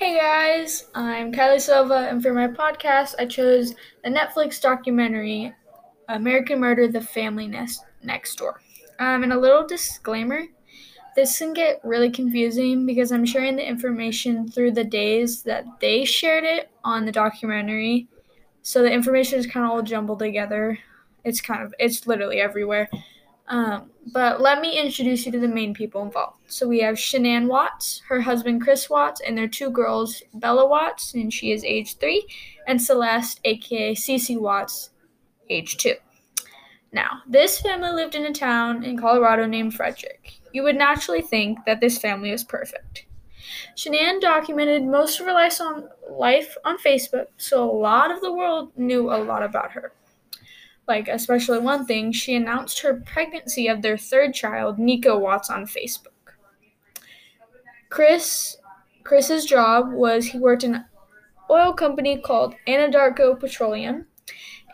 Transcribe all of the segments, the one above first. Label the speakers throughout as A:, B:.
A: Hey guys, I'm Kylie Silva, and for my podcast, I chose the Netflix documentary American Murder The Family Nest Next Door. Um, and a little disclaimer this can get really confusing because I'm sharing the information through the days that they shared it on the documentary. So the information is kind of all jumbled together. It's kind of, it's literally everywhere. Um, but let me introduce you to the main people involved. So we have Shanann Watts, her husband Chris Watts, and their two girls, Bella Watts, and she is age three, and Celeste, aka Cece Watts, age two. Now, this family lived in a town in Colorado named Frederick. You would naturally think that this family was perfect. Shanann documented most of her life on life on Facebook, so a lot of the world knew a lot about her like especially one thing, she announced her pregnancy of their third child, Nico Watts, on Facebook. Chris Chris's job was he worked in an oil company called Anadarko Petroleum,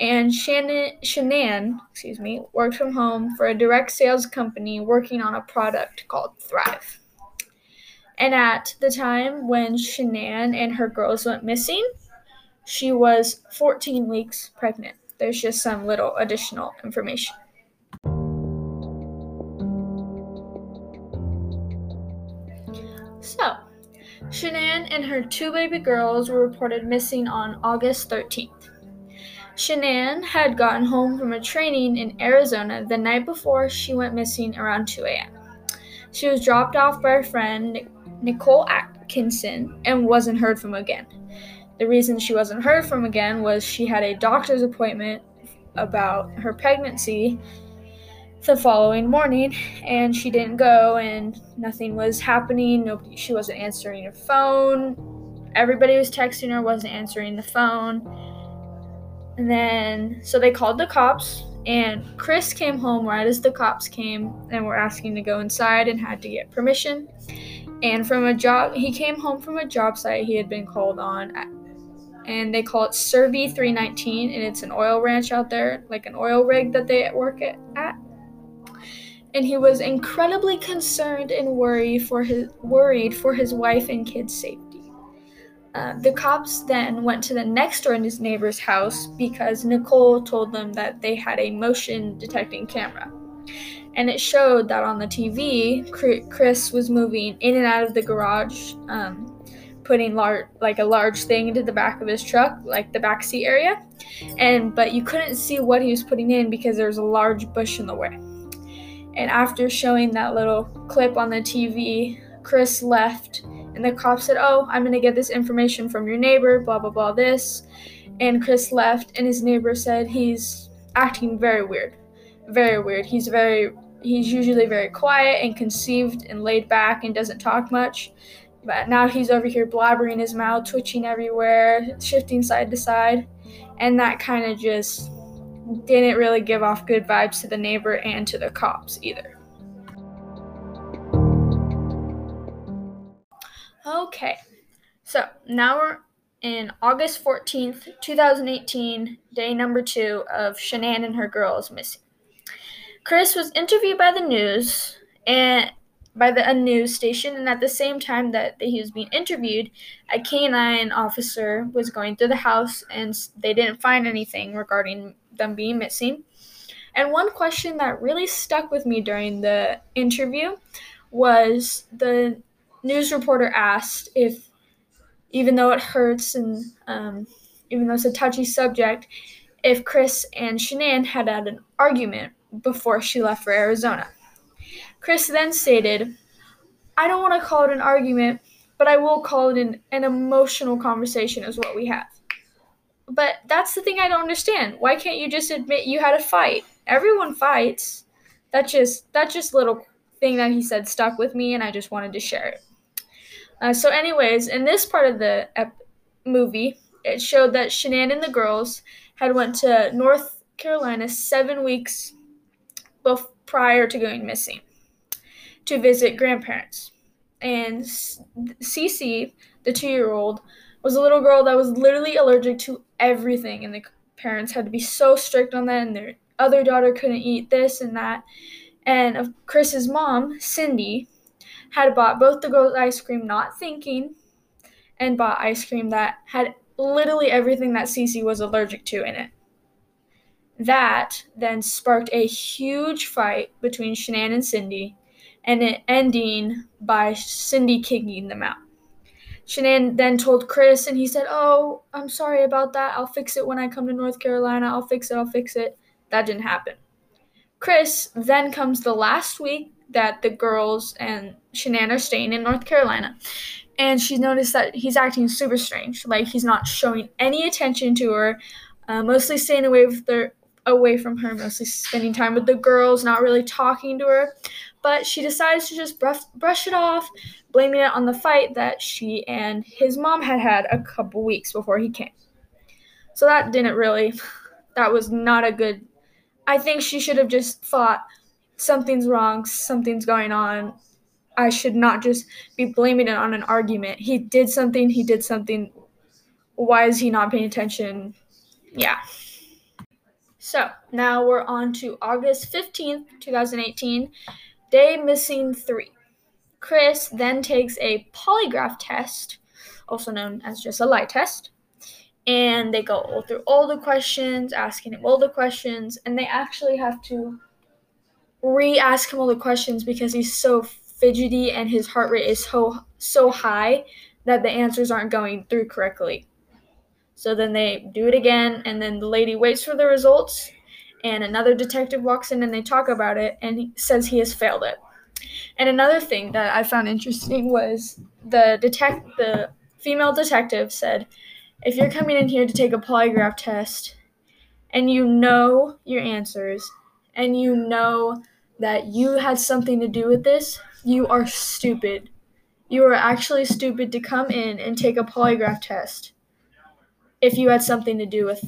A: and Shannon, Shanann, excuse me, worked from home for a direct sales company working on a product called Thrive. And at the time when Shanann and her girls went missing, she was 14 weeks pregnant there's just some little additional information. So, Shanann and her two baby girls were reported missing on August 13th. Shanann had gotten home from a training in Arizona the night before she went missing around 2 a.m. She was dropped off by her friend Nicole Atkinson and wasn't heard from again. The reason she wasn't heard from again was she had a doctor's appointment about her pregnancy the following morning and she didn't go and nothing was happening. Nobody she wasn't answering her phone. Everybody was texting her wasn't answering the phone. And then so they called the cops and chris came home right as the cops came and were asking to go inside and had to get permission. And from a job he came home from a job site he had been called on and they call it Cervi 319, and it's an oil ranch out there, like an oil rig that they work at. And he was incredibly concerned and worried for his worried for his wife and kids' safety. Uh, the cops then went to the next door in his neighbor's house because Nicole told them that they had a motion detecting camera. And it showed that on the TV, Chris was moving in and out of the garage um, putting large like a large thing into the back of his truck, like the back seat area. And but you couldn't see what he was putting in because there was a large bush in the way. And after showing that little clip on the TV, Chris left and the cop said, "Oh, I'm going to get this information from your neighbor, blah blah blah this." And Chris left and his neighbor said he's acting very weird. Very weird. He's very he's usually very quiet and conceived and laid back and doesn't talk much. But now he's over here blabbering his mouth, twitching everywhere, shifting side to side. And that kind of just didn't really give off good vibes to the neighbor and to the cops either. Okay, so now we're in August 14th, 2018, day number two of Shanann and her girls missing. Chris was interviewed by the news, and by the a news station, and at the same time that, that he was being interviewed, a canine officer was going through the house, and they didn't find anything regarding them being missing. And one question that really stuck with me during the interview was the news reporter asked if, even though it hurts and um, even though it's a touchy subject, if Chris and Shanann had had an argument before she left for Arizona. Chris then stated, I don't want to call it an argument, but I will call it an, an emotional conversation, is what we have. But that's the thing I don't understand. Why can't you just admit you had a fight? Everyone fights. That just that just little thing that he said stuck with me, and I just wanted to share it. Uh, so, anyways, in this part of the ep- movie, it showed that Shanann and the girls had went to North Carolina seven weeks bef- prior to going missing to visit grandparents. And Cece, the two year old, was a little girl that was literally allergic to everything, and the parents had to be so strict on that, and their other daughter couldn't eat this and that. And of Chris's mom, Cindy, had bought both the girls ice cream, not thinking and bought ice cream that had literally everything that Cece was allergic to in it. That then sparked a huge fight between Shanann and Cindy, and it ending by Cindy kicking them out. Shanann then told Chris, and he said, Oh, I'm sorry about that. I'll fix it when I come to North Carolina. I'll fix it. I'll fix it. That didn't happen. Chris then comes the last week that the girls and Shanann are staying in North Carolina. And she noticed that he's acting super strange. Like he's not showing any attention to her, uh, mostly staying away with her, away from her, mostly spending time with the girls, not really talking to her. But she decides to just brush, brush it off, blaming it on the fight that she and his mom had had a couple weeks before he came. So that didn't really, that was not a good. I think she should have just thought something's wrong, something's going on. I should not just be blaming it on an argument. He did something, he did something. Why is he not paying attention? Yeah. So now we're on to August 15th, 2018, day missing three. Chris then takes a polygraph test, also known as just a lie test, and they go through all the questions, asking him all the questions, and they actually have to re ask him all the questions because he's so fidgety and his heart rate is so so high that the answers aren't going through correctly. So then they do it again and then the lady waits for the results and another detective walks in and they talk about it and he says he has failed it. And another thing that I found interesting was the detect the female detective said, if you're coming in here to take a polygraph test and you know your answers and you know that you had something to do with this, you are stupid. You are actually stupid to come in and take a polygraph test if you had something to do with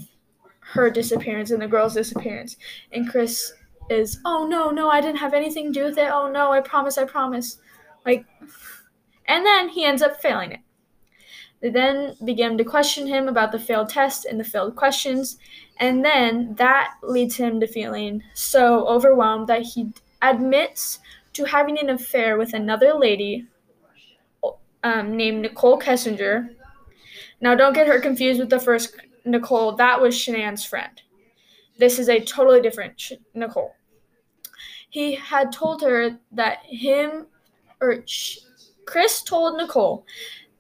A: her disappearance and the girl's disappearance. And Chris is, oh no, no, I didn't have anything to do with it. Oh no, I promise, I promise. Like, and then he ends up failing it. They then begin to question him about the failed test and the failed questions, and then that leads him to feeling so overwhelmed that he admits to having an affair with another lady um, named Nicole Kessinger. Now, don't get her confused with the first Nicole. That was Shanann's friend. This is a totally different Nicole. He had told her that him, or Chris told Nicole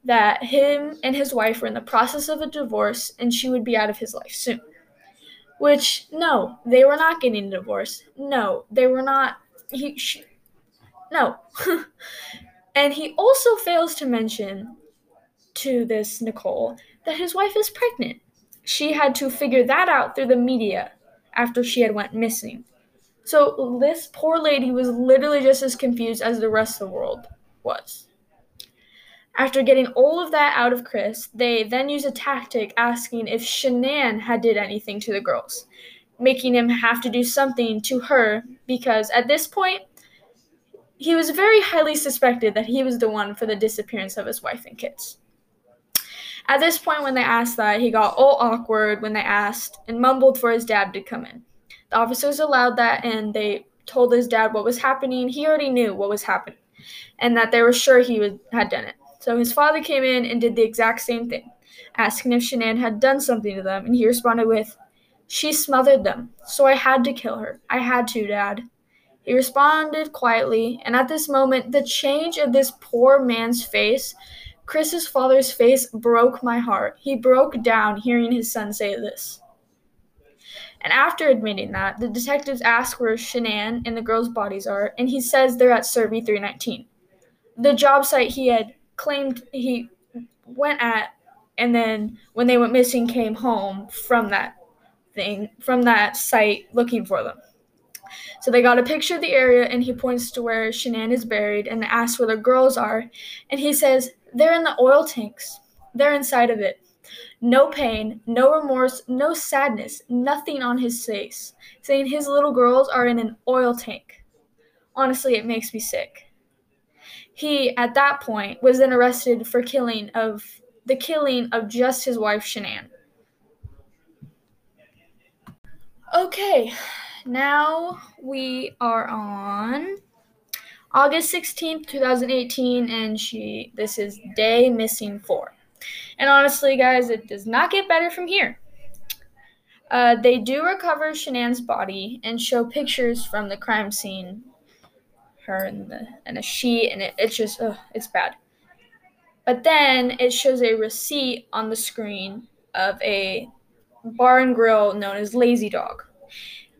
A: that him and his wife were in the process of a divorce and she would be out of his life soon. Which, no, they were not getting a divorce. No, they were not. He, she, no. and he also fails to mention to this Nicole that his wife is pregnant. She had to figure that out through the media after she had went missing. So this poor lady was literally just as confused as the rest of the world was. After getting all of that out of Chris, they then use a tactic asking if Shanann had did anything to the girls, making him have to do something to her because at this point he was very highly suspected that he was the one for the disappearance of his wife and kids. At this point, when they asked that, he got all awkward when they asked and mumbled for his dad to come in. The officers allowed that and they told his dad what was happening. He already knew what was happening and that they were sure he would, had done it. So his father came in and did the exact same thing, asking if Shanann had done something to them, and he responded with, She smothered them, so I had to kill her. I had to, Dad. He responded quietly, and at this moment, the change of this poor man's face, Chris's father's face, broke my heart. He broke down hearing his son say this. And after admitting that, the detectives ask where Shanann and the girls' bodies are, and he says they're at Cervi 319, the job site he had claimed he went at and then when they went missing came home from that thing from that site looking for them so they got a picture of the area and he points to where shanann is buried and asks where the girls are and he says they're in the oil tanks. They're inside of it. No pain no remorse no sadness nothing on his face saying his little girls are in an oil tank. Honestly it makes me sick. He, at that point, was then arrested for killing of the killing of just his wife Shanann. Okay, now we are on August 16th, 2018, and she this is day missing four. And honestly, guys, it does not get better from here. Uh, they do recover Shanann's body and show pictures from the crime scene, her in the in a sheet, and it, it's just ugh, it's bad. But then it shows a receipt on the screen of a bar and grill known as Lazy Dog,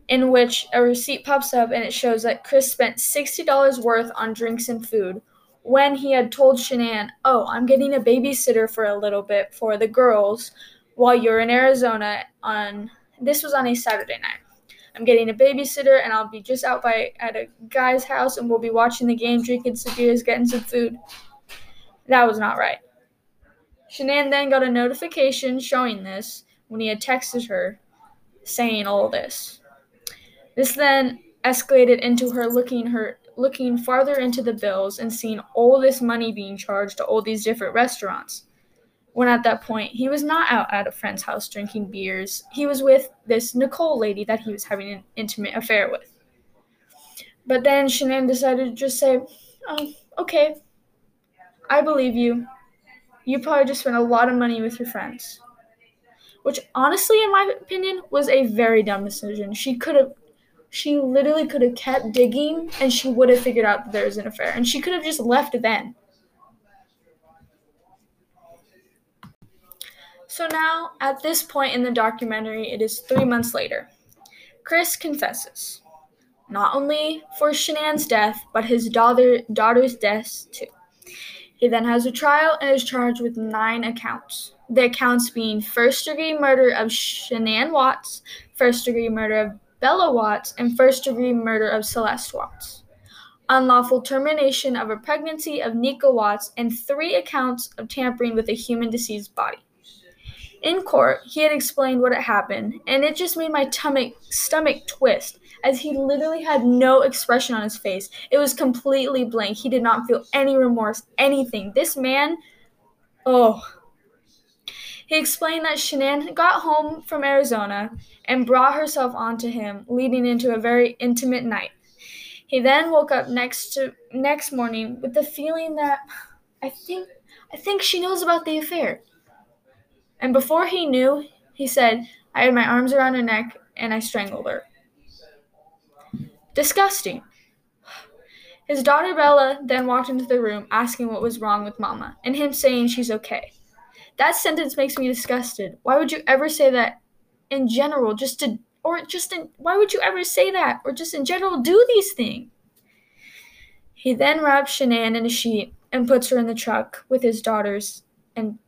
A: in which a receipt pops up and it shows that Chris spent $60 worth on drinks and food when he had told Shanann, Oh, I'm getting a babysitter for a little bit for the girls while you're in Arizona on this was on a Saturday night. I'm getting a babysitter and I'll be just out by at a guy's house and we'll be watching the game, drinking some beers, getting some food. That was not right. Shanann then got a notification showing this when he had texted her saying all this. This then escalated into her looking her looking farther into the bills and seeing all this money being charged to all these different restaurants. When at that point, he was not out at a friend's house drinking beers. He was with this Nicole lady that he was having an intimate affair with. But then Shanann decided to just say, Oh, okay, I believe you. You probably just spent a lot of money with your friends. Which, honestly, in my opinion, was a very dumb decision. She could have she literally could have kept digging and she would have figured out that there was an affair. And she could have just left then. So now, at this point in the documentary, it is three months later. Chris confesses, not only for Shanann's death, but his daughter, daughter's death too. He then has a trial and is charged with nine accounts. The accounts being first degree murder of Shanann Watts, first degree murder of Bella Watts, and first degree murder of Celeste Watts. Unlawful termination of a pregnancy of Nika Watts, and three accounts of tampering with a human deceased body. In court, he had explained what had happened, and it just made my stomach twist as he literally had no expression on his face. It was completely blank. He did not feel any remorse, anything. This man, oh. He explained that Shanann got home from Arizona and brought herself onto him, leading into a very intimate night. He then woke up next to next morning with the feeling that I think I think she knows about the affair. And before he knew, he said, I had my arms around her neck and I strangled her. Disgusting. His daughter Bella then walked into the room asking what was wrong with Mama, and him saying she's okay. That sentence makes me disgusted. Why would you ever say that in general, just to, or just in, why would you ever say that, or just in general do these things? He then wraps Shanann in a sheet and puts her in the truck with his daughters and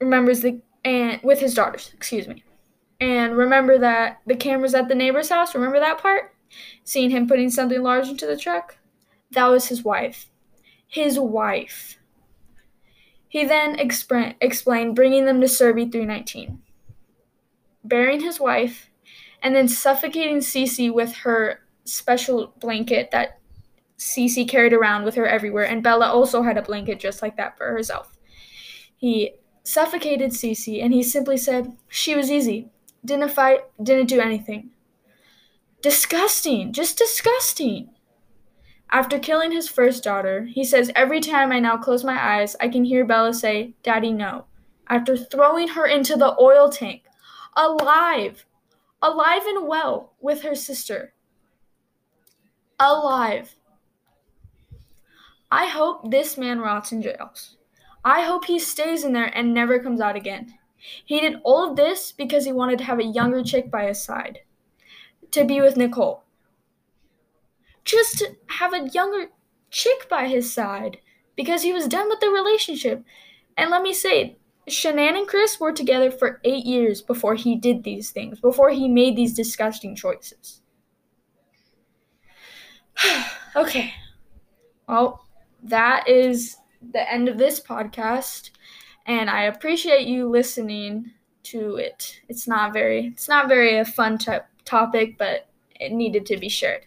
A: remembers the and with his daughters, excuse me. And remember that the cameras at the neighbor's house, remember that part? Seeing him putting something large into the truck? That was his wife. His wife. He then explained bringing them to Cervi 319, burying his wife, and then suffocating Cece with her special blanket that Cece carried around with her everywhere, and Bella also had a blanket just like that for herself. He suffocated Cece, and he simply said, She was easy. Didn't fight, didn't do anything. Disgusting, just disgusting. After killing his first daughter, he says, Every time I now close my eyes, I can hear Bella say, Daddy, no. After throwing her into the oil tank, alive, alive and well with her sister. Alive. I hope this man rots in jails. I hope he stays in there and never comes out again. He did all of this because he wanted to have a younger chick by his side, to be with Nicole. Just to have a younger chick by his side because he was done with the relationship. And let me say, Shanann and Chris were together for eight years before he did these things, before he made these disgusting choices. okay. Well, that is the end of this podcast and I appreciate you listening to it. It's not very it's not very a fun t- topic, but it needed to be shared.